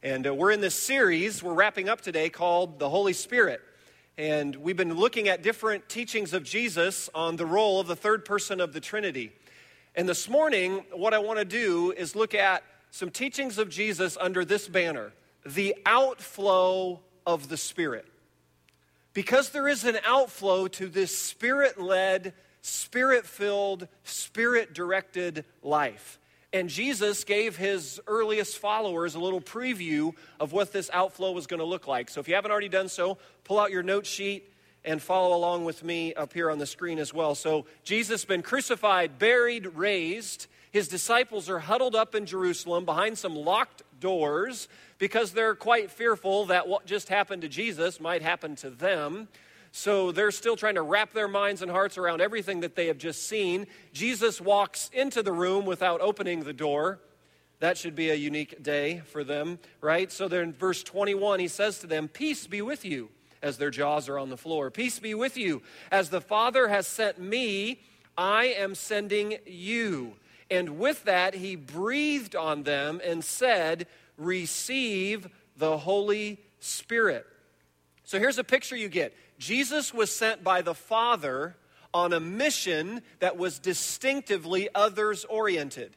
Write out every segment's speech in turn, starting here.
And uh, we're in this series we're wrapping up today called The Holy Spirit. And we've been looking at different teachings of Jesus on the role of the third person of the Trinity. And this morning, what I want to do is look at some teachings of Jesus under this banner the outflow of the Spirit. Because there is an outflow to this spirit led, spirit filled, spirit directed life. And Jesus gave his earliest followers a little preview of what this outflow was going to look like. So if you haven't already done so, pull out your note sheet and follow along with me up here on the screen as well. So Jesus has been crucified, buried, raised. His disciples are huddled up in Jerusalem behind some locked doors because they're quite fearful that what just happened to Jesus might happen to them. So they're still trying to wrap their minds and hearts around everything that they have just seen. Jesus walks into the room without opening the door. That should be a unique day for them, right? So then verse 21, he says to them, Peace be with you, as their jaws are on the floor. Peace be with you. As the Father has sent me, I am sending you. And with that, he breathed on them and said, Receive the Holy Spirit. So here's a picture you get Jesus was sent by the Father on a mission that was distinctively others oriented.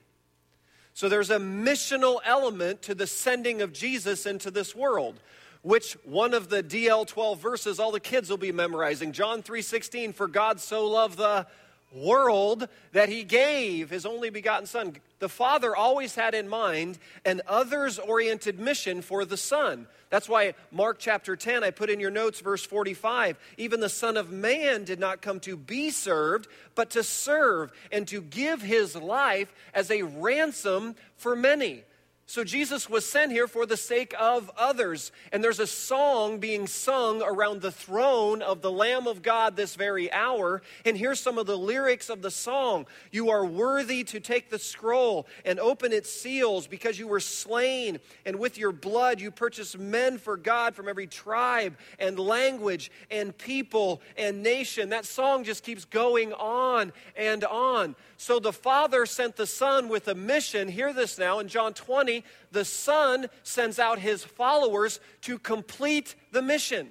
So there's a missional element to the sending of Jesus into this world, which one of the DL 12 verses all the kids will be memorizing. John 3:16 for God so loved the world that he gave his only begotten son. The Father always had in mind an others oriented mission for the Son. That's why Mark chapter 10, I put in your notes, verse 45. Even the Son of Man did not come to be served, but to serve and to give his life as a ransom for many. So Jesus was sent here for the sake of others. And there's a song being sung around the throne of the Lamb of God this very hour. And here's some of the lyrics of the song You are worthy to take the scroll and open its seals because you were slain. And with your blood you purchased men for God from every tribe and language and people and nation. That song just keeps going on and on. So the Father sent the Son with a mission. Hear this now in John 20. The Son sends out his followers to complete the mission.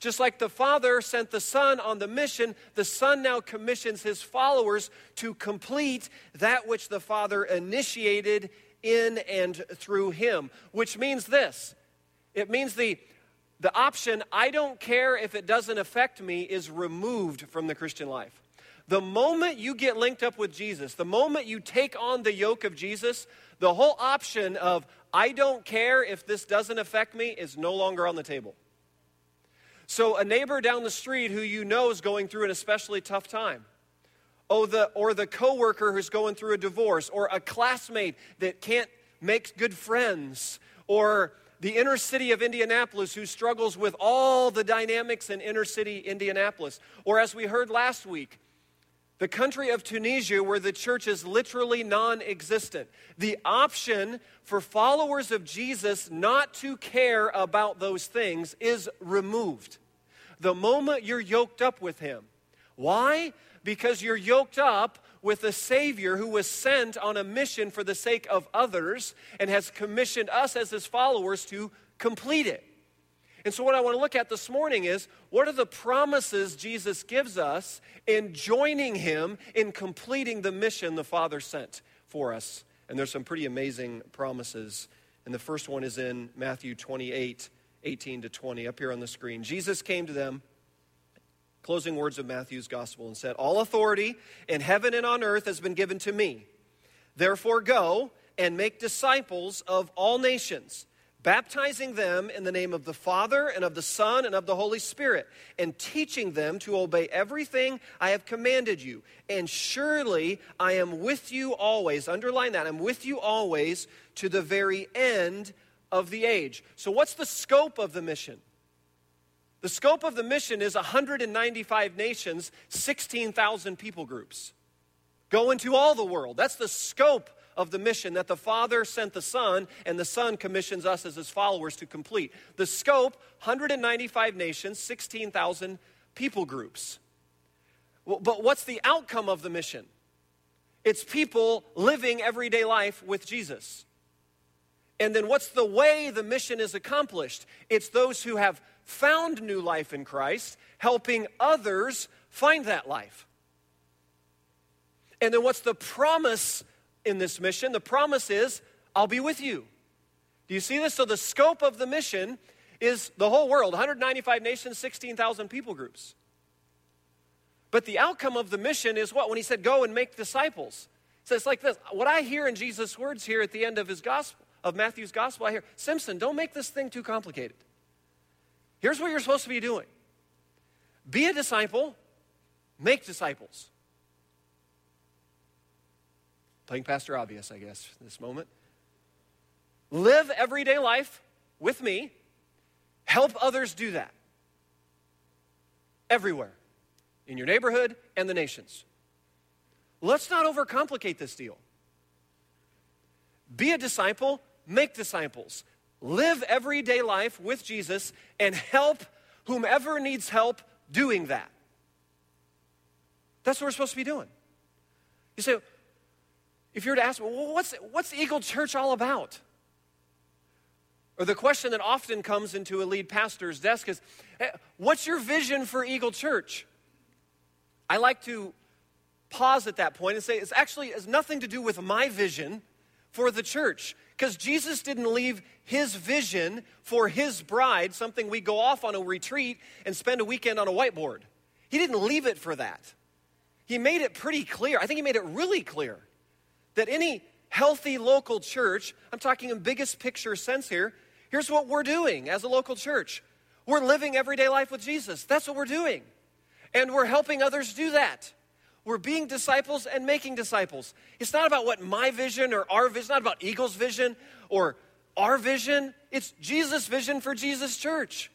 Just like the Father sent the Son on the mission, the Son now commissions his followers to complete that which the Father initiated in and through him. Which means this it means the, the option, I don't care if it doesn't affect me, is removed from the Christian life. The moment you get linked up with Jesus, the moment you take on the yoke of Jesus, the whole option of, I don't care if this doesn't affect me, is no longer on the table. So, a neighbor down the street who you know is going through an especially tough time, oh, the, or the coworker who's going through a divorce, or a classmate that can't make good friends, or the inner city of Indianapolis who struggles with all the dynamics in inner city Indianapolis, or as we heard last week, the country of Tunisia, where the church is literally non existent. The option for followers of Jesus not to care about those things is removed. The moment you're yoked up with Him. Why? Because you're yoked up with a Savior who was sent on a mission for the sake of others and has commissioned us as His followers to complete it. And so, what I want to look at this morning is what are the promises Jesus gives us in joining Him in completing the mission the Father sent for us? And there's some pretty amazing promises. And the first one is in Matthew 28 18 to 20, up here on the screen. Jesus came to them, closing words of Matthew's gospel, and said, All authority in heaven and on earth has been given to me. Therefore, go and make disciples of all nations baptizing them in the name of the Father and of the Son and of the Holy Spirit, and teaching them to obey everything I have commanded you. And surely I am with you always. Underline that. I'm with you always to the very end of the age. So, what's the scope of the mission? The scope of the mission is 195 nations, 16,000 people groups. Go into all the world. That's the scope of the mission that the Father sent the Son, and the Son commissions us as his followers to complete. The scope 195 nations, 16,000 people groups. But what's the outcome of the mission? It's people living everyday life with Jesus. And then what's the way the mission is accomplished? It's those who have found new life in Christ, helping others find that life. And then what's the promise in this mission? The promise is, I'll be with you. Do you see this? So the scope of the mission is the whole world 195 nations, 16,000 people groups. But the outcome of the mission is what? When he said, Go and make disciples. So it's like this. What I hear in Jesus' words here at the end of his gospel, of Matthew's gospel, I hear, Simpson, don't make this thing too complicated. Here's what you're supposed to be doing be a disciple, make disciples. Playing Pastor Obvious, I guess, this moment. Live everyday life with me. Help others do that. Everywhere. In your neighborhood and the nations. Let's not overcomplicate this deal. Be a disciple, make disciples. Live everyday life with Jesus and help whomever needs help doing that. That's what we're supposed to be doing. You say, if you were to ask, well, what's, what's Eagle Church all about? Or the question that often comes into a lead pastor's desk is, hey, what's your vision for Eagle Church? I like to pause at that point and say, it's actually has nothing to do with my vision for the church. Because Jesus didn't leave his vision for his bride, something we go off on a retreat and spend a weekend on a whiteboard. He didn't leave it for that. He made it pretty clear. I think he made it really clear that any healthy local church, I'm talking in biggest picture sense here, here's what we're doing as a local church. We're living everyday life with Jesus. That's what we're doing. And we're helping others do that. We're being disciples and making disciples. It's not about what my vision or our vision, it's not about Eagle's vision or our vision. It's Jesus' vision for Jesus' church.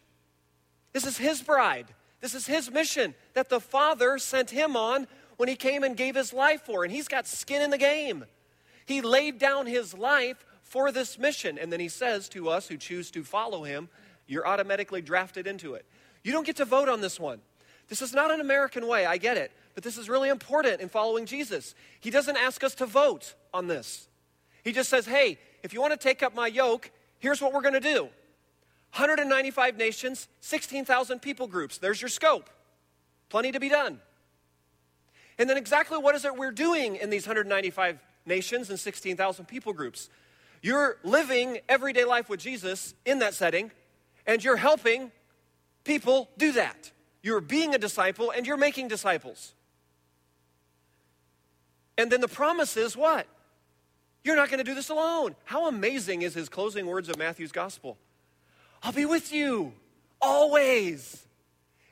This is his bride. This is his mission that the Father sent him on when he came and gave his life for. And he's got skin in the game. He laid down his life for this mission. And then he says to us who choose to follow him, you're automatically drafted into it. You don't get to vote on this one. This is not an American way, I get it, but this is really important in following Jesus. He doesn't ask us to vote on this. He just says, hey, if you want to take up my yoke, here's what we're going to do 195 nations, 16,000 people groups. There's your scope. Plenty to be done. And then exactly what is it we're doing in these 195 nations and 16,000 people groups? You're living everyday life with Jesus in that setting, and you're helping people do that. You're being a disciple and you're making disciples. And then the promise is what? You're not going to do this alone. How amazing is his closing words of Matthew's gospel? I'll be with you always.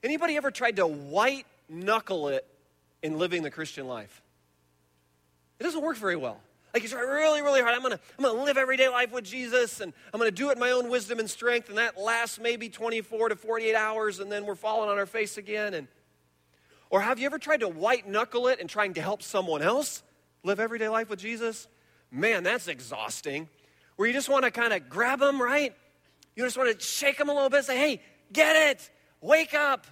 Anybody ever tried to white knuckle it in living the Christian life. It doesn't work very well. Like you try really, really hard. I'm gonna, I'm gonna live everyday life with Jesus, and I'm gonna do it in my own wisdom and strength, and that lasts maybe 24 to 48 hours, and then we're falling on our face again. And or have you ever tried to white knuckle it and trying to help someone else live everyday life with Jesus? Man, that's exhausting. Where you just want to kind of grab them, right? You just want to shake them a little bit, and say, "Hey, get it, wake up."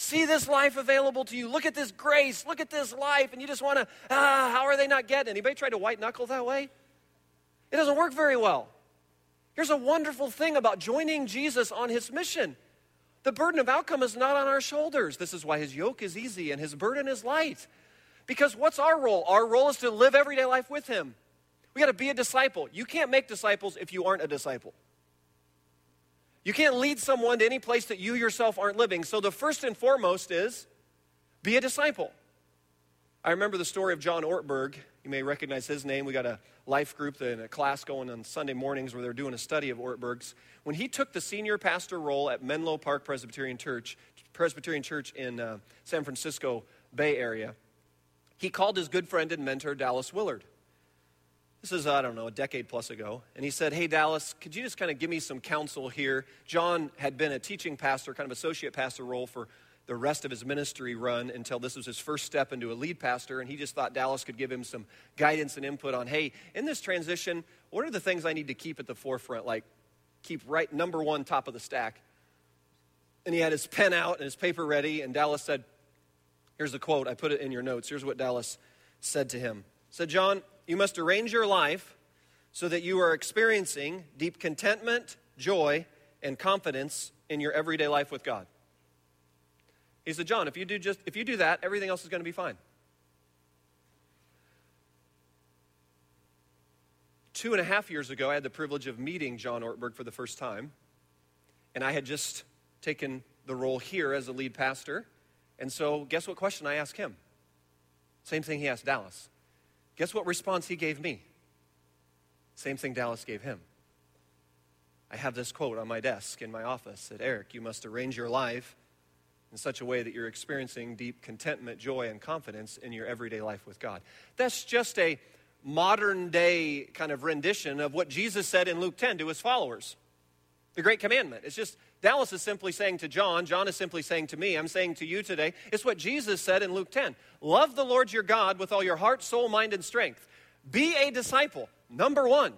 See this life available to you. Look at this grace. Look at this life. And you just want to, ah, how are they not getting? Anybody try to white knuckle that way? It doesn't work very well. Here's a wonderful thing about joining Jesus on his mission. The burden of outcome is not on our shoulders. This is why his yoke is easy and his burden is light. Because what's our role? Our role is to live everyday life with him. We got to be a disciple. You can't make disciples if you aren't a disciple. You can't lead someone to any place that you yourself aren't living. So the first and foremost is be a disciple. I remember the story of John Ortberg. You may recognize his name. We got a life group and a class going on Sunday mornings where they're doing a study of Ortberg's. When he took the senior pastor role at Menlo Park Presbyterian Church, Presbyterian Church in uh, San Francisco Bay Area, he called his good friend and mentor Dallas Willard. This is, I don't know, a decade plus ago. And he said, Hey, Dallas, could you just kind of give me some counsel here? John had been a teaching pastor, kind of associate pastor role for the rest of his ministry run until this was his first step into a lead pastor. And he just thought Dallas could give him some guidance and input on, hey, in this transition, what are the things I need to keep at the forefront? Like, keep right number one, top of the stack. And he had his pen out and his paper ready. And Dallas said, Here's the quote. I put it in your notes. Here's what Dallas said to him. Said, John, you must arrange your life so that you are experiencing deep contentment, joy, and confidence in your everyday life with God. He said, John, if you do just if you do that, everything else is going to be fine. Two and a half years ago, I had the privilege of meeting John Ortberg for the first time. And I had just taken the role here as a lead pastor. And so, guess what question I asked him? Same thing he asked Dallas. Guess what response he gave me? Same thing Dallas gave him. I have this quote on my desk in my office that Eric, you must arrange your life in such a way that you're experiencing deep contentment, joy, and confidence in your everyday life with God. That's just a modern day kind of rendition of what Jesus said in Luke 10 to his followers. The Great Commandment. It's just, Dallas is simply saying to John, John is simply saying to me, I'm saying to you today, it's what Jesus said in Luke 10. Love the Lord your God with all your heart, soul, mind, and strength. Be a disciple. Number one.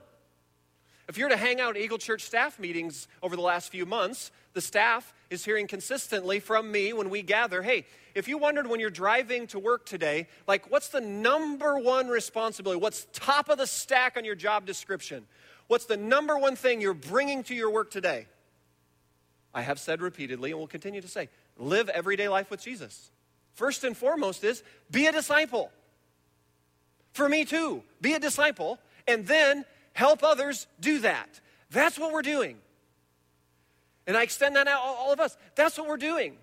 If you're to hang out Eagle Church staff meetings over the last few months, the staff is hearing consistently from me when we gather hey, if you wondered when you're driving to work today, like what's the number one responsibility? What's top of the stack on your job description? What's the number one thing you're bringing to your work today? I have said repeatedly and will continue to say live everyday life with Jesus. First and foremost is be a disciple. For me too, be a disciple and then help others do that. That's what we're doing. And I extend that out all of us. That's what we're doing.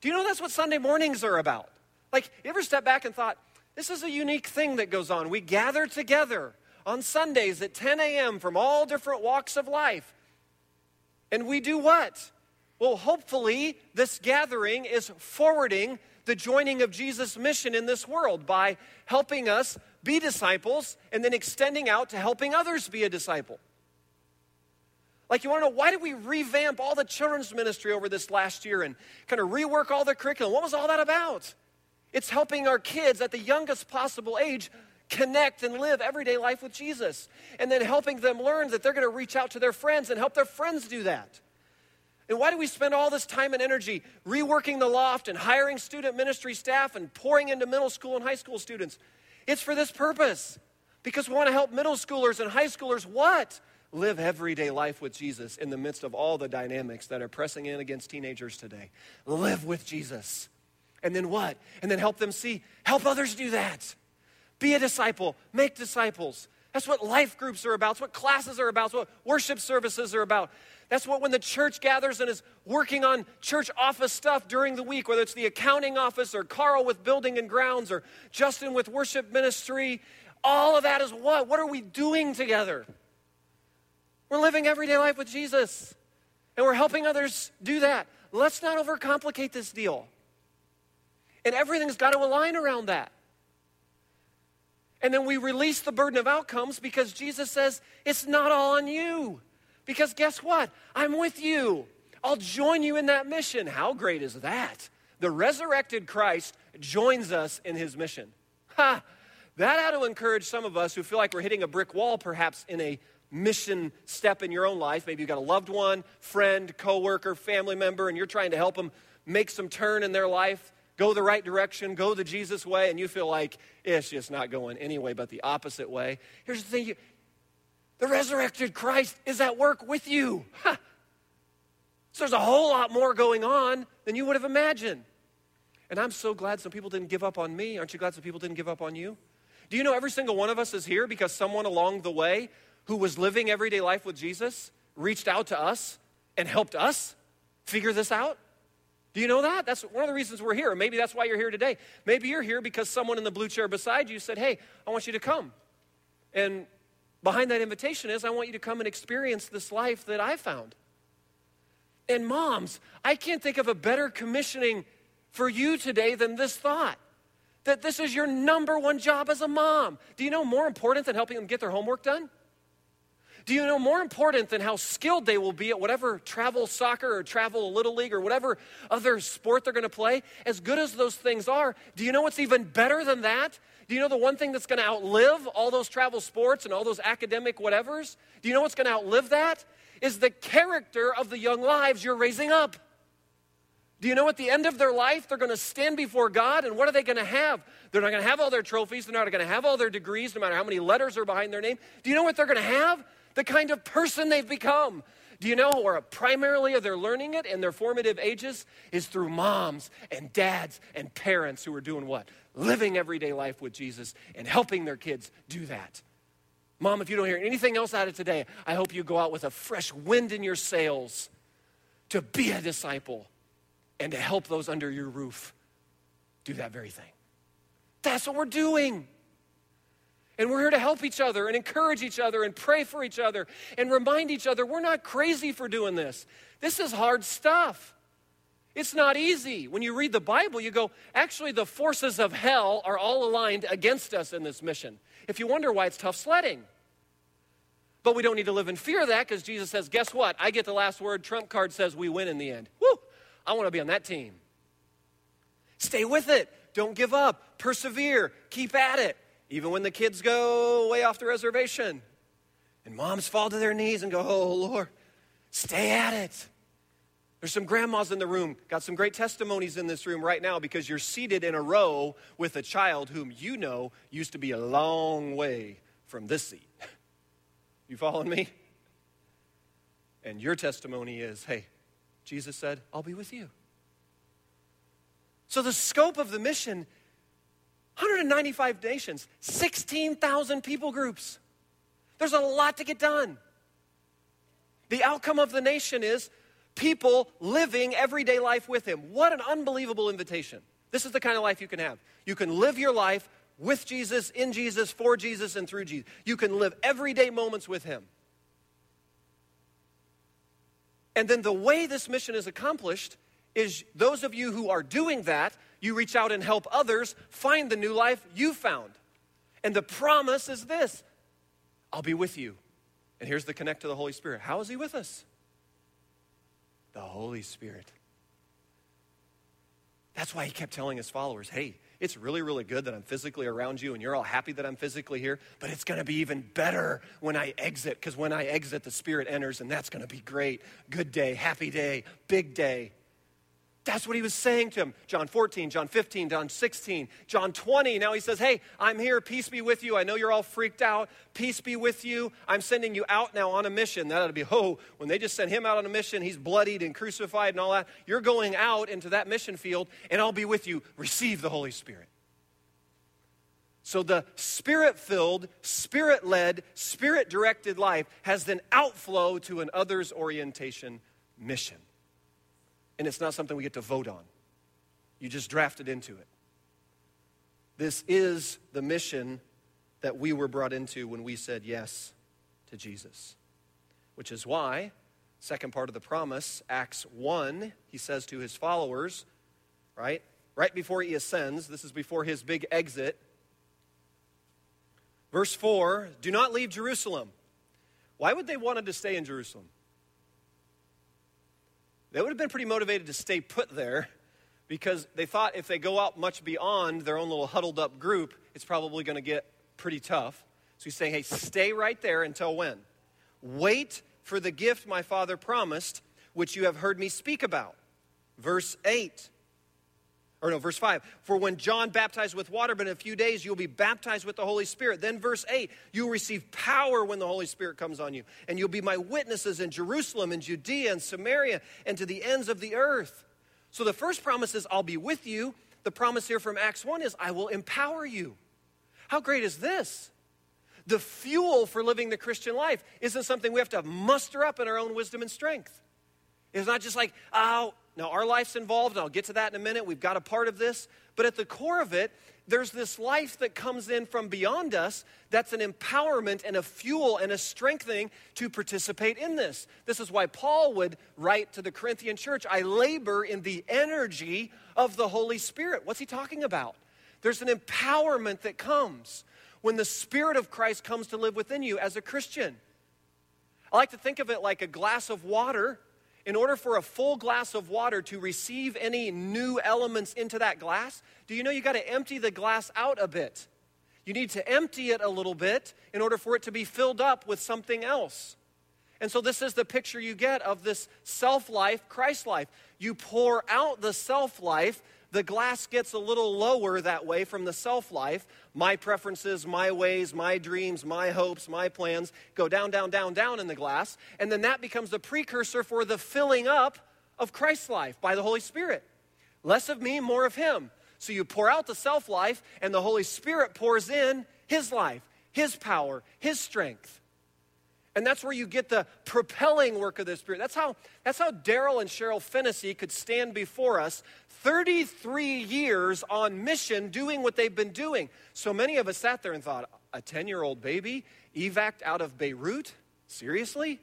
Do you know that's what Sunday mornings are about? Like, you ever step back and thought, this is a unique thing that goes on. We gather together on Sundays at 10 a.m. from all different walks of life. And we do what? Well, hopefully, this gathering is forwarding the joining of Jesus' mission in this world by helping us be disciples and then extending out to helping others be a disciple. Like, you want to know why did we revamp all the children's ministry over this last year and kind of rework all the curriculum? What was all that about? It's helping our kids at the youngest possible age connect and live everyday life with Jesus. And then helping them learn that they're going to reach out to their friends and help their friends do that. And why do we spend all this time and energy reworking the loft and hiring student ministry staff and pouring into middle school and high school students? It's for this purpose. Because we want to help middle schoolers and high schoolers what? live everyday life with Jesus in the midst of all the dynamics that are pressing in against teenagers today. Live with Jesus. And then what? And then help them see, help others do that. Be a disciple, make disciples. That's what life groups are about. That's what classes are about. That's what worship services are about. That's what when the church gathers and is working on church office stuff during the week, whether it's the accounting office or Carl with building and grounds or Justin with worship ministry, all of that is what? What are we doing together? We're living everyday life with Jesus, and we're helping others do that. Let's not overcomplicate this deal. And everything's got to align around that. And then we release the burden of outcomes because Jesus says, it's not all on you. Because guess what? I'm with you. I'll join you in that mission. How great is that? The resurrected Christ joins us in his mission. Ha! That ought to encourage some of us who feel like we're hitting a brick wall, perhaps in a mission step in your own life. Maybe you've got a loved one, friend, coworker, family member, and you're trying to help them make some turn in their life, go the right direction, go the Jesus way, and you feel like it's just not going anyway but the opposite way. Here's the thing you, the resurrected Christ is at work with you. Ha. So there's a whole lot more going on than you would have imagined. And I'm so glad some people didn't give up on me. Aren't you glad some people didn't give up on you? Do you know every single one of us is here because someone along the way who was living everyday life with Jesus reached out to us and helped us figure this out? Do you know that? That's one of the reasons we're here. Maybe that's why you're here today. Maybe you're here because someone in the blue chair beside you said, Hey, I want you to come. And behind that invitation is, I want you to come and experience this life that I found. And moms, I can't think of a better commissioning for you today than this thought that this is your number one job as a mom. Do you know more important than helping them get their homework done? Do you know more important than how skilled they will be at whatever travel soccer or travel little league or whatever other sport they're going to play? As good as those things are, do you know what's even better than that? Do you know the one thing that's going to outlive all those travel sports and all those academic whatevers? Do you know what's going to outlive that? Is the character of the young lives you're raising up. Do you know at the end of their life, they're going to stand before God, and what are they going to have? They're not going to have all their trophies, they're not going to have all their degrees, no matter how many letters are behind their name. Do you know what they're going to have? The kind of person they've become. Do you know where primarily they're learning it in their formative ages is through moms and dads and parents who are doing what? Living everyday life with Jesus and helping their kids do that. Mom, if you don't hear anything else out of today, I hope you go out with a fresh wind in your sails to be a disciple and to help those under your roof do that very thing. That's what we're doing. And we're here to help each other and encourage each other and pray for each other and remind each other we're not crazy for doing this. This is hard stuff. It's not easy. When you read the Bible, you go, actually, the forces of hell are all aligned against us in this mission. If you wonder why it's tough sledding. But we don't need to live in fear of that because Jesus says, guess what? I get the last word. Trump card says we win in the end. Woo! I want to be on that team. Stay with it. Don't give up. Persevere. Keep at it. Even when the kids go way off the reservation and moms fall to their knees and go, Oh, Lord, stay at it. There's some grandmas in the room, got some great testimonies in this room right now because you're seated in a row with a child whom you know used to be a long way from this seat. You following me? And your testimony is hey, Jesus said, I'll be with you. So the scope of the mission 195 nations, 16,000 people groups. There's a lot to get done. The outcome of the nation is people living everyday life with Him. What an unbelievable invitation. This is the kind of life you can have. You can live your life with Jesus, in Jesus, for Jesus, and through Jesus. You can live everyday moments with Him. And then the way this mission is accomplished is those of you who are doing that, you reach out and help others find the new life you found. And the promise is this I'll be with you. And here's the connect to the Holy Spirit. How is He with us? The Holy Spirit. That's why He kept telling His followers, hey, it's really, really good that I'm physically around you and you're all happy that I'm physically here, but it's going to be even better when I exit because when I exit, the Spirit enters and that's going to be great. Good day, happy day, big day. That's what he was saying to him. John 14, John 15, John 16, John 20. Now he says, Hey, I'm here. Peace be with you. I know you're all freaked out. Peace be with you. I'm sending you out now on a mission. That'll be, oh, when they just sent him out on a mission, he's bloodied and crucified and all that. You're going out into that mission field, and I'll be with you. Receive the Holy Spirit. So the spirit filled, spirit led, spirit directed life has an outflow to an others orientation mission and it's not something we get to vote on. You just drafted into it. This is the mission that we were brought into when we said yes to Jesus. Which is why, second part of the promise, Acts 1, he says to his followers, right? Right before he ascends, this is before his big exit. Verse 4 Do not leave Jerusalem. Why would they wanted to stay in Jerusalem? They would have been pretty motivated to stay put there because they thought if they go out much beyond their own little huddled up group, it's probably going to get pretty tough. So he's saying, hey, stay right there until when? Wait for the gift my father promised, which you have heard me speak about. Verse 8 or no, verse 5. For when John baptized with water, but in a few days you'll be baptized with the Holy Spirit. Then verse 8, you'll receive power when the Holy Spirit comes on you. And you'll be my witnesses in Jerusalem and Judea and Samaria and to the ends of the earth. So the first promise is, I'll be with you. The promise here from Acts 1 is, I will empower you. How great is this? The fuel for living the Christian life isn't something we have to muster up in our own wisdom and strength. It's not just like, oh, now, our life's involved, and I'll get to that in a minute. We've got a part of this. But at the core of it, there's this life that comes in from beyond us that's an empowerment and a fuel and a strengthening to participate in this. This is why Paul would write to the Corinthian church I labor in the energy of the Holy Spirit. What's he talking about? There's an empowerment that comes when the Spirit of Christ comes to live within you as a Christian. I like to think of it like a glass of water in order for a full glass of water to receive any new elements into that glass, do you know you got to empty the glass out a bit? You need to empty it a little bit in order for it to be filled up with something else. And so, this is the picture you get of this self life, Christ life. You pour out the self life, the glass gets a little lower that way from the self life. My preferences, my ways, my dreams, my hopes, my plans go down, down, down, down in the glass. And then that becomes the precursor for the filling up of Christ's life by the Holy Spirit. Less of me, more of Him. So you pour out the self life, and the Holy Spirit pours in His life, His power, His strength. And that's where you get the propelling work of the Spirit. That's how, that's how Daryl and Cheryl Fennessy could stand before us 33 years on mission doing what they've been doing. So many of us sat there and thought, a 10 year old baby evac out of Beirut? Seriously?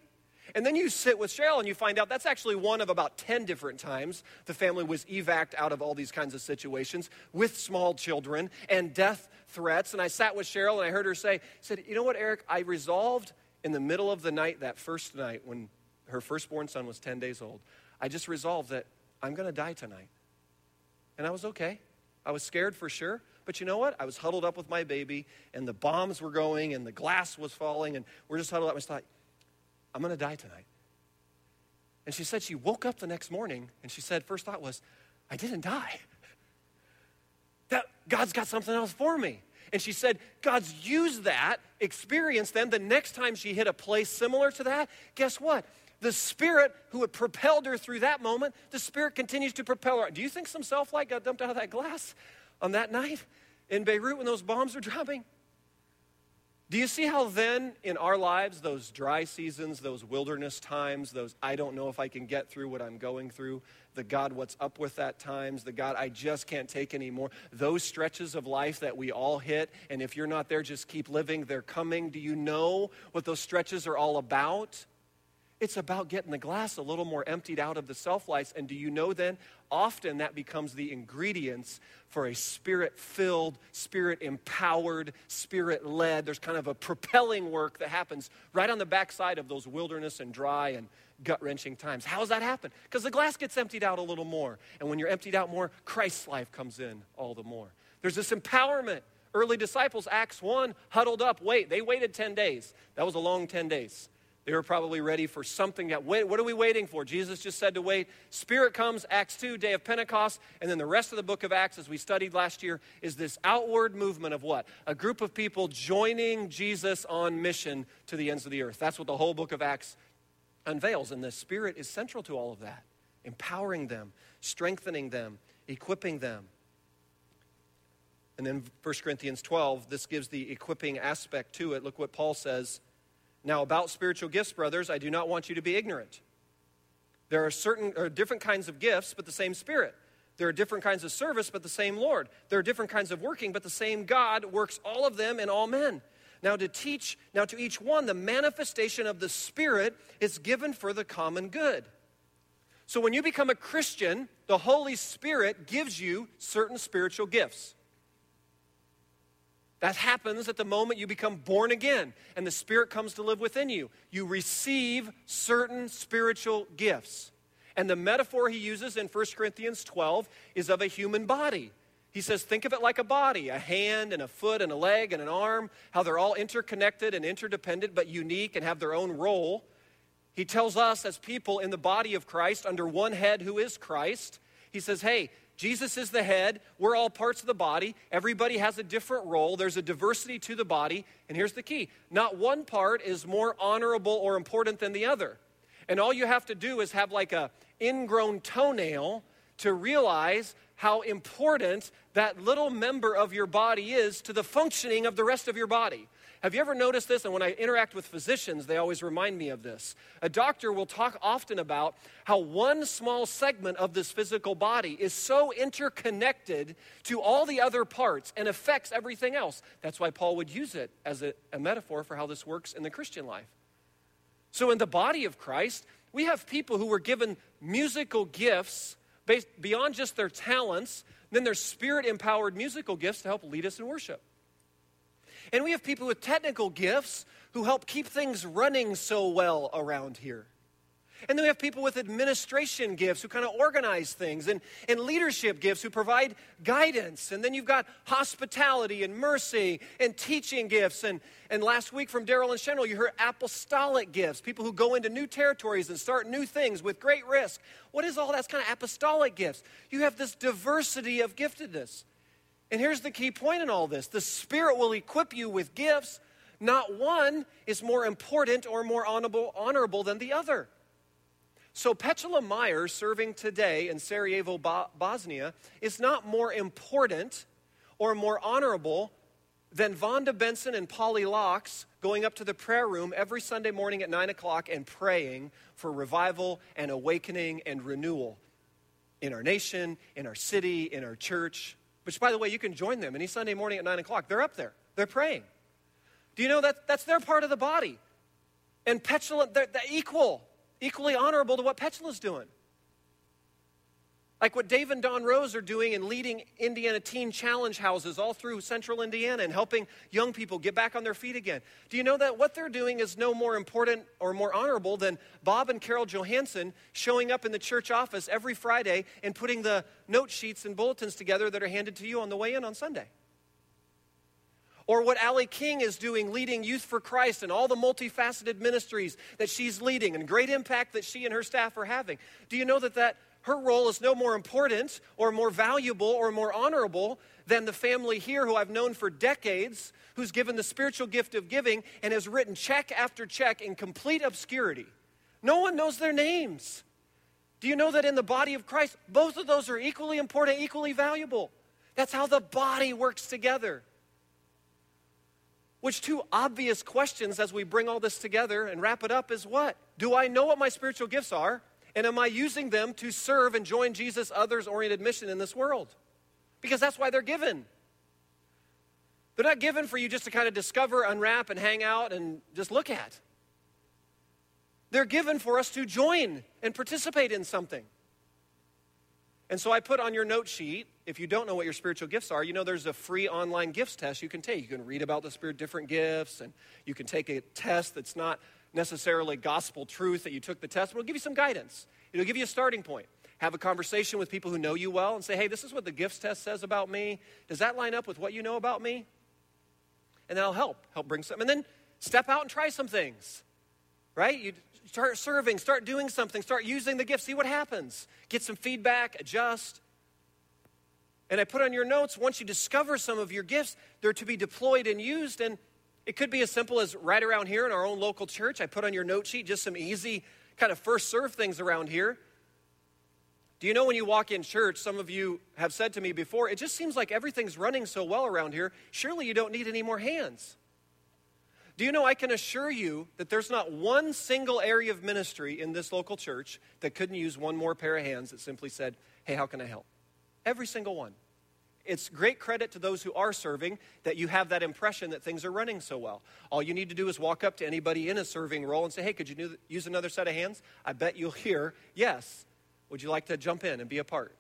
And then you sit with Cheryl and you find out that's actually one of about 10 different times the family was evac'd out of all these kinds of situations with small children and death threats. And I sat with Cheryl and I heard her say, said, You know what, Eric? I resolved in the middle of the night, that first night when her firstborn son was 10 days old, I just resolved that I'm going to die tonight. And I was okay. I was scared for sure. But you know what? I was huddled up with my baby, and the bombs were going, and the glass was falling, and we're just huddled up. I thought, I'm going to die tonight. And she said she woke up the next morning, and she said, first thought was, I didn't die. That God's got something else for me. And she said, God's used that experience then the next time she hit a place similar to that. Guess what? The Spirit who had propelled her through that moment, the Spirit continues to propel her. Do you think some self life got dumped out of that glass on that night in Beirut when those bombs were dropping? Do you see how then in our lives, those dry seasons, those wilderness times, those I don't know if I can get through what I'm going through, the God, what's up with that times, the God, I just can't take anymore, those stretches of life that we all hit, and if you're not there, just keep living, they're coming. Do you know what those stretches are all about? It's about getting the glass a little more emptied out of the self lights. And do you know then, often that becomes the ingredients for a spirit filled, spirit empowered, spirit led. There's kind of a propelling work that happens right on the backside of those wilderness and dry and gut wrenching times. How does that happen? Because the glass gets emptied out a little more. And when you're emptied out more, Christ's life comes in all the more. There's this empowerment. Early disciples, Acts 1, huddled up. Wait, they waited 10 days. That was a long 10 days. They were probably ready for something that, wait, what are we waiting for? Jesus just said to wait. Spirit comes, Acts 2, day of Pentecost, and then the rest of the book of Acts, as we studied last year, is this outward movement of what? A group of people joining Jesus on mission to the ends of the earth. That's what the whole book of Acts unveils, and the Spirit is central to all of that, empowering them, strengthening them, equipping them. And then 1 Corinthians 12, this gives the equipping aspect to it. Look what Paul says now, about spiritual gifts, brothers, I do not want you to be ignorant. There are certain or different kinds of gifts, but the same Spirit. There are different kinds of service, but the same Lord. There are different kinds of working, but the same God works all of them in all men. Now, to teach, now to each one, the manifestation of the Spirit is given for the common good. So, when you become a Christian, the Holy Spirit gives you certain spiritual gifts. That happens at the moment you become born again and the Spirit comes to live within you. You receive certain spiritual gifts. And the metaphor he uses in 1 Corinthians 12 is of a human body. He says, think of it like a body a hand and a foot and a leg and an arm, how they're all interconnected and interdependent but unique and have their own role. He tells us as people in the body of Christ, under one head who is Christ, he says, hey, Jesus is the head. We're all parts of the body. Everybody has a different role. There's a diversity to the body. And here's the key not one part is more honorable or important than the other. And all you have to do is have like a ingrown toenail to realize how important that little member of your body is to the functioning of the rest of your body. Have you ever noticed this? And when I interact with physicians, they always remind me of this. A doctor will talk often about how one small segment of this physical body is so interconnected to all the other parts and affects everything else. That's why Paul would use it as a, a metaphor for how this works in the Christian life. So, in the body of Christ, we have people who were given musical gifts based beyond just their talents, then there's spirit empowered musical gifts to help lead us in worship. And we have people with technical gifts who help keep things running so well around here. And then we have people with administration gifts who kind of organize things, and, and leadership gifts who provide guidance. And then you've got hospitality and mercy and teaching gifts. And, and last week from Daryl and Cheryl, you heard apostolic gifts, people who go into new territories and start new things with great risk. What is all that's kind of apostolic gifts? You have this diversity of giftedness. And here's the key point in all this the Spirit will equip you with gifts. Not one is more important or more honorable, honorable than the other. So, Petula Meyer, serving today in Sarajevo, Bosnia, is not more important or more honorable than Vonda Benson and Polly Locks going up to the prayer room every Sunday morning at 9 o'clock and praying for revival and awakening and renewal in our nation, in our city, in our church. Which, by the way, you can join them any Sunday morning at 9 o'clock. They're up there, they're praying. Do you know that that's their part of the body? And petulant, they're, they're equal equally honorable to what Petula's doing. Like what Dave and Don Rose are doing and leading Indiana Teen Challenge houses all through central Indiana and helping young people get back on their feet again. Do you know that what they're doing is no more important or more honorable than Bob and Carol Johansson showing up in the church office every Friday and putting the note sheets and bulletins together that are handed to you on the way in on Sunday? Or what Allie King is doing, leading Youth for Christ and all the multifaceted ministries that she's leading and great impact that she and her staff are having. Do you know that, that her role is no more important or more valuable or more honorable than the family here who I've known for decades, who's given the spiritual gift of giving and has written check after check in complete obscurity? No one knows their names. Do you know that in the body of Christ, both of those are equally important, equally valuable? That's how the body works together. Which, two obvious questions as we bring all this together and wrap it up is what? Do I know what my spiritual gifts are? And am I using them to serve and join Jesus' others oriented mission in this world? Because that's why they're given. They're not given for you just to kind of discover, unwrap, and hang out and just look at. They're given for us to join and participate in something. And so I put on your note sheet, if you don't know what your spiritual gifts are, you know there's a free online gifts test you can take. You can read about the spirit different gifts and you can take a test that's not necessarily gospel truth that you took the test, but it'll give you some guidance. It'll give you a starting point. Have a conversation with people who know you well and say, hey, this is what the gifts test says about me. Does that line up with what you know about me? And that'll help, help bring some. And then step out and try some things, right? You start serving, start doing something, start using the gift, see what happens. Get some feedback, adjust. And I put on your notes once you discover some of your gifts, they're to be deployed and used. And it could be as simple as right around here in our own local church. I put on your note sheet just some easy kind of first serve things around here. Do you know when you walk in church, some of you have said to me before, it just seems like everything's running so well around here. Surely you don't need any more hands. Do you know I can assure you that there's not one single area of ministry in this local church that couldn't use one more pair of hands that simply said, Hey, how can I help? Every single one. It's great credit to those who are serving that you have that impression that things are running so well. All you need to do is walk up to anybody in a serving role and say, Hey, could you use another set of hands? I bet you'll hear, Yes. Would you like to jump in and be a part?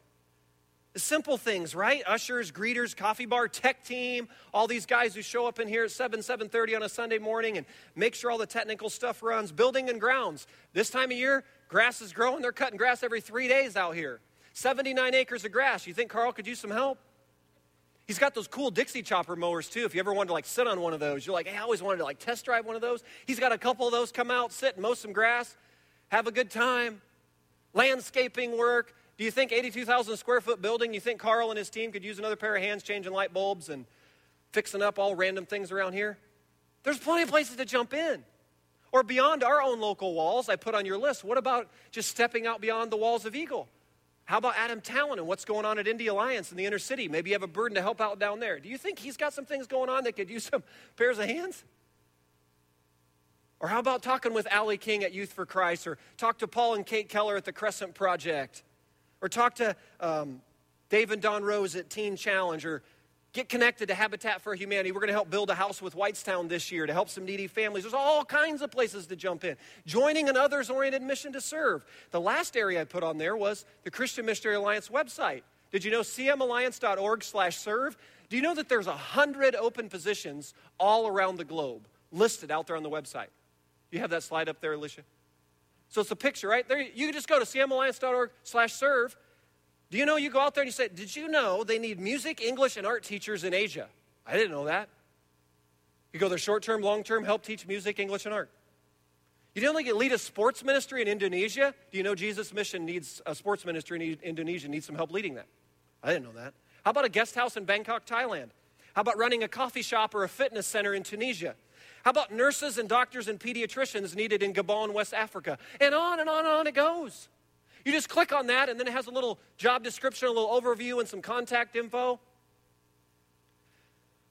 Simple things, right? Ushers, greeters, coffee bar, tech team, all these guys who show up in here at 7, 7.30 on a Sunday morning and make sure all the technical stuff runs. Building and grounds. This time of year, grass is growing. They're cutting grass every three days out here. 79 acres of grass. You think Carl could use some help? He's got those cool Dixie chopper mowers too. If you ever wanted to like sit on one of those, you're like, hey, I always wanted to like test drive one of those. He's got a couple of those come out, sit, mow some grass, have a good time. Landscaping work, do you think 82,000 square foot building, you think Carl and his team could use another pair of hands changing light bulbs and fixing up all random things around here? There's plenty of places to jump in. Or beyond our own local walls, I put on your list. What about just stepping out beyond the walls of Eagle? How about Adam Talon and what's going on at Indy Alliance in the inner city? Maybe you have a burden to help out down there. Do you think he's got some things going on that could use some pairs of hands? Or how about talking with Allie King at Youth for Christ? Or talk to Paul and Kate Keller at the Crescent Project? Or talk to um, Dave and Don Rose at Teen Challenge, or get connected to Habitat for Humanity. We're going to help build a house with Whitestown this year to help some needy families. There's all kinds of places to jump in. Joining an others oriented mission to serve. The last area I put on there was the Christian Missionary Alliance website. Did you know cmalliance.org slash serve? Do you know that there's a hundred open positions all around the globe listed out there on the website? You have that slide up there, Alicia? So it's a picture, right? There, you can just go to cmalliance.org slash serve. Do you know you go out there and you say, Did you know they need music, English, and art teachers in Asia? I didn't know that. You go there short term, long term, help teach music, English, and art. You didn't only lead a sports ministry in Indonesia. Do you know Jesus' mission needs a sports ministry in Indonesia needs some help leading that? I didn't know that. How about a guest house in Bangkok, Thailand? How about running a coffee shop or a fitness center in Tunisia? How about nurses and doctors and pediatricians needed in Gabon, West Africa? And on and on and on it goes. You just click on that, and then it has a little job description, a little overview, and some contact info.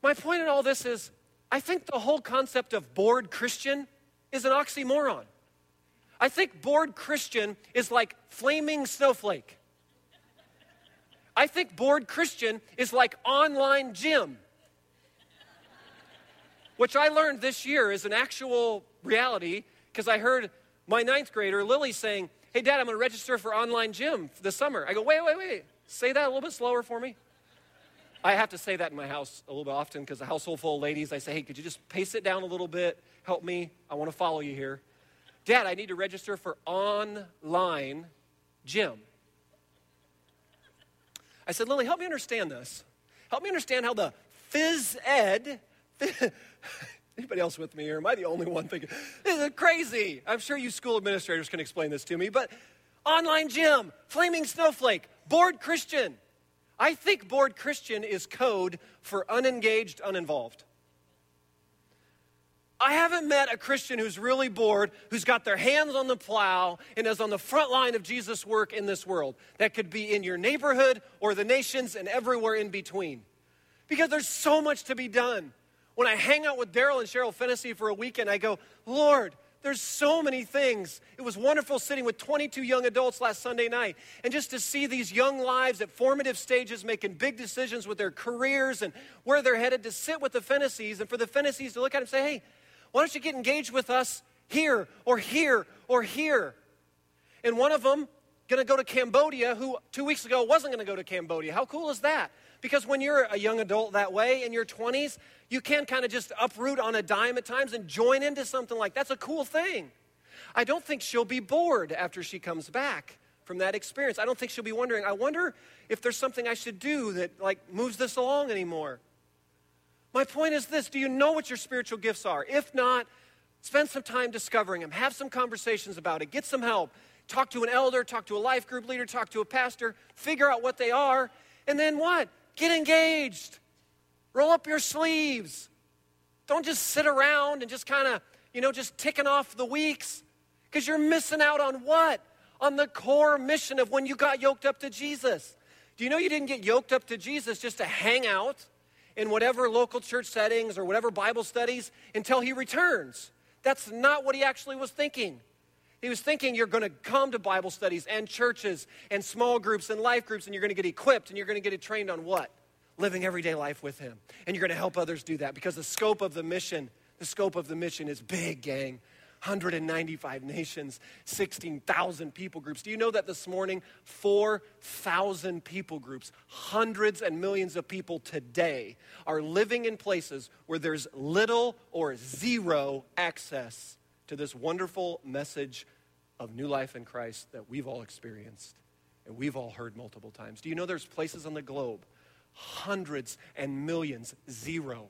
My point in all this is I think the whole concept of bored Christian is an oxymoron. I think bored Christian is like flaming snowflake. I think bored Christian is like online gym which I learned this year is an actual reality because I heard my ninth grader, Lily, saying, Hey, Dad, I'm going to register for online gym this summer. I go, Wait, wait, wait. Say that a little bit slower for me. I have to say that in my house a little bit often because a household full of ladies, I say, Hey, could you just pace it down a little bit? Help me. I want to follow you here. Dad, I need to register for online gym. I said, Lily, help me understand this. Help me understand how the phys ed Anybody else with me, or am I the only one thinking, this is crazy? I'm sure you school administrators can explain this to me, but online gym, flaming snowflake, bored Christian. I think bored Christian is code for unengaged, uninvolved. I haven't met a Christian who's really bored, who's got their hands on the plow and is on the front line of Jesus' work in this world. That could be in your neighborhood or the nations and everywhere in between. Because there's so much to be done. When I hang out with Daryl and Cheryl Fennessy for a weekend, I go, Lord, there's so many things. It was wonderful sitting with 22 young adults last Sunday night and just to see these young lives at formative stages making big decisions with their careers and where they're headed to sit with the Fennessys and for the Fennessys to look at and say, hey, why don't you get engaged with us here or here or here? And one of them going to go to Cambodia who two weeks ago wasn't going to go to Cambodia. How cool is that? Because when you're a young adult that way in your 20s, you can kind of just uproot on a dime at times and join into something like that's a cool thing. I don't think she'll be bored after she comes back from that experience. I don't think she'll be wondering, I wonder if there's something I should do that like moves this along anymore. My point is this, do you know what your spiritual gifts are? If not, spend some time discovering them. Have some conversations about it. Get some help. Talk to an elder, talk to a life group leader, talk to a pastor, figure out what they are, and then what? Get engaged. Roll up your sleeves. Don't just sit around and just kind of, you know, just ticking off the weeks because you're missing out on what? On the core mission of when you got yoked up to Jesus. Do you know you didn't get yoked up to Jesus just to hang out in whatever local church settings or whatever Bible studies until he returns? That's not what he actually was thinking. He was thinking you're going to come to Bible studies and churches and small groups and life groups, and you're going to get equipped and you're going to get trained on what? Living everyday life with Him. And you're going to help others do that because the scope of the mission, the scope of the mission is big, gang. 195 nations, 16,000 people groups. Do you know that this morning, 4,000 people groups, hundreds and millions of people today, are living in places where there's little or zero access to this wonderful message of new life in Christ that we've all experienced and we've all heard multiple times. Do you know there's places on the globe, hundreds and millions, zero,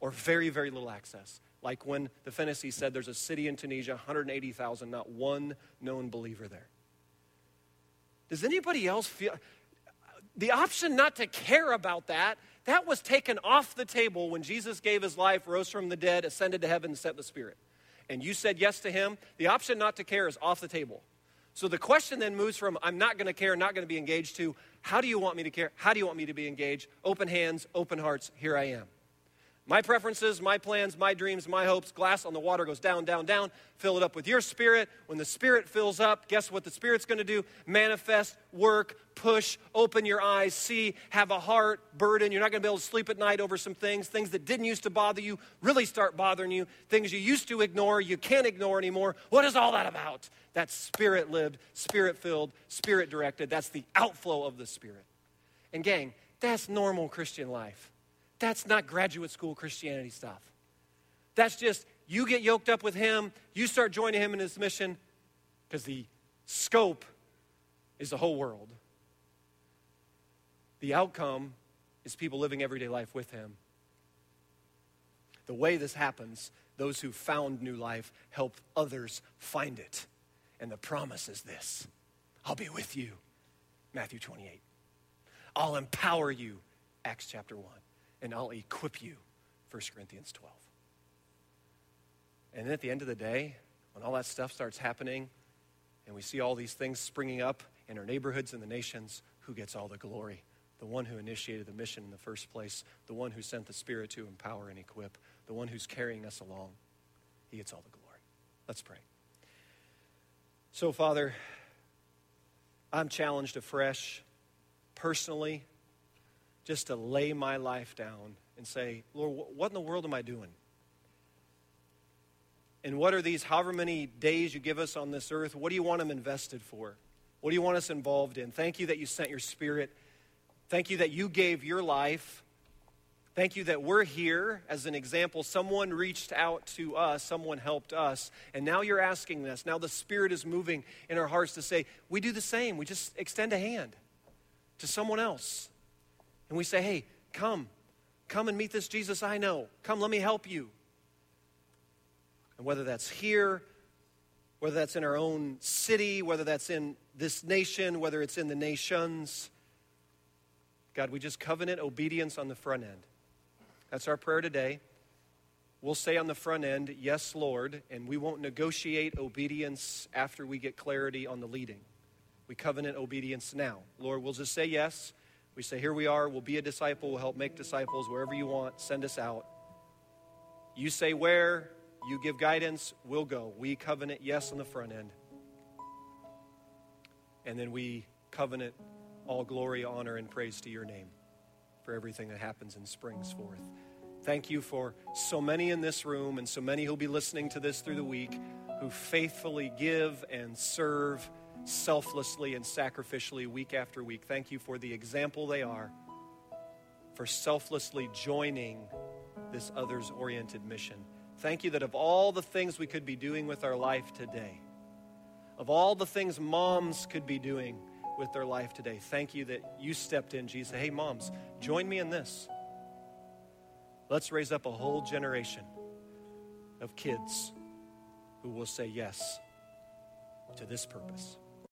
or very, very little access? Like when the Fennessy said there's a city in Tunisia, 180,000, not one known believer there. Does anybody else feel the option not to care about that? That was taken off the table when Jesus gave his life, rose from the dead, ascended to heaven, and sent the Spirit and you said yes to him, the option not to care is off the table. So the question then moves from I'm not going to care, not going to be engaged to how do you want me to care? How do you want me to be engaged? Open hands, open hearts, here I am. My preferences, my plans, my dreams, my hopes, glass on the water goes down, down, down. Fill it up with your spirit. When the spirit fills up, guess what the spirit's going to do? Manifest, work, push, open your eyes, see, have a heart, burden. You're not going to be able to sleep at night over some things. Things that didn't used to bother you really start bothering you. Things you used to ignore, you can't ignore anymore. What is all that about? That's spirit lived, spirit filled, spirit directed. That's the outflow of the spirit. And, gang, that's normal Christian life. That's not graduate school Christianity stuff. That's just you get yoked up with him, you start joining him in his mission, Because the scope is the whole world. The outcome is people living everyday life with Him. The way this happens, those who found new life help others find it. And the promise is this I'll be with you, Matthew 28. I'll empower you, Acts chapter 1. And I'll equip you, 1 Corinthians 12. And then at the end of the day, when all that stuff starts happening, and we see all these things springing up in our neighborhoods and the nations, who gets all the glory? The one who initiated the mission in the first place, the one who sent the Spirit to empower and equip, the one who's carrying us along. He gets all the glory. Let's pray. So, Father, I'm challenged afresh, personally, just to lay my life down and say, Lord, what in the world am I doing? And what are these, however many days you give us on this earth, what do you want them invested for? What do you want us involved in? Thank you that you sent your spirit. Thank you that you gave your life. Thank you that we're here as an example. Someone reached out to us, someone helped us, and now you're asking this. Now the Spirit is moving in our hearts to say, we do the same. We just extend a hand to someone else. And we say, hey, come, come and meet this Jesus I know. Come, let me help you. And whether that's here, whether that's in our own city, whether that's in this nation, whether it's in the nations, God, we just covenant obedience on the front end. That's our prayer today. We'll say on the front end, Yes, Lord, and we won't negotiate obedience after we get clarity on the leading. We covenant obedience now. Lord, we'll just say yes. We say, Here we are. We'll be a disciple. We'll help make disciples wherever you want. Send us out. You say where, you give guidance, we'll go. We covenant yes on the front end. And then we covenant all glory, honor, and praise to your name for everything that happens and springs forth. Thank you for so many in this room and so many who'll be listening to this through the week who faithfully give and serve selflessly and sacrificially week after week. Thank you for the example they are for selflessly joining this others oriented mission. Thank you that of all the things we could be doing with our life today, of all the things moms could be doing with their life today, thank you that you stepped in, Jesus. Hey, moms, join me in this. Let's raise up a whole generation of kids who will say yes to this purpose.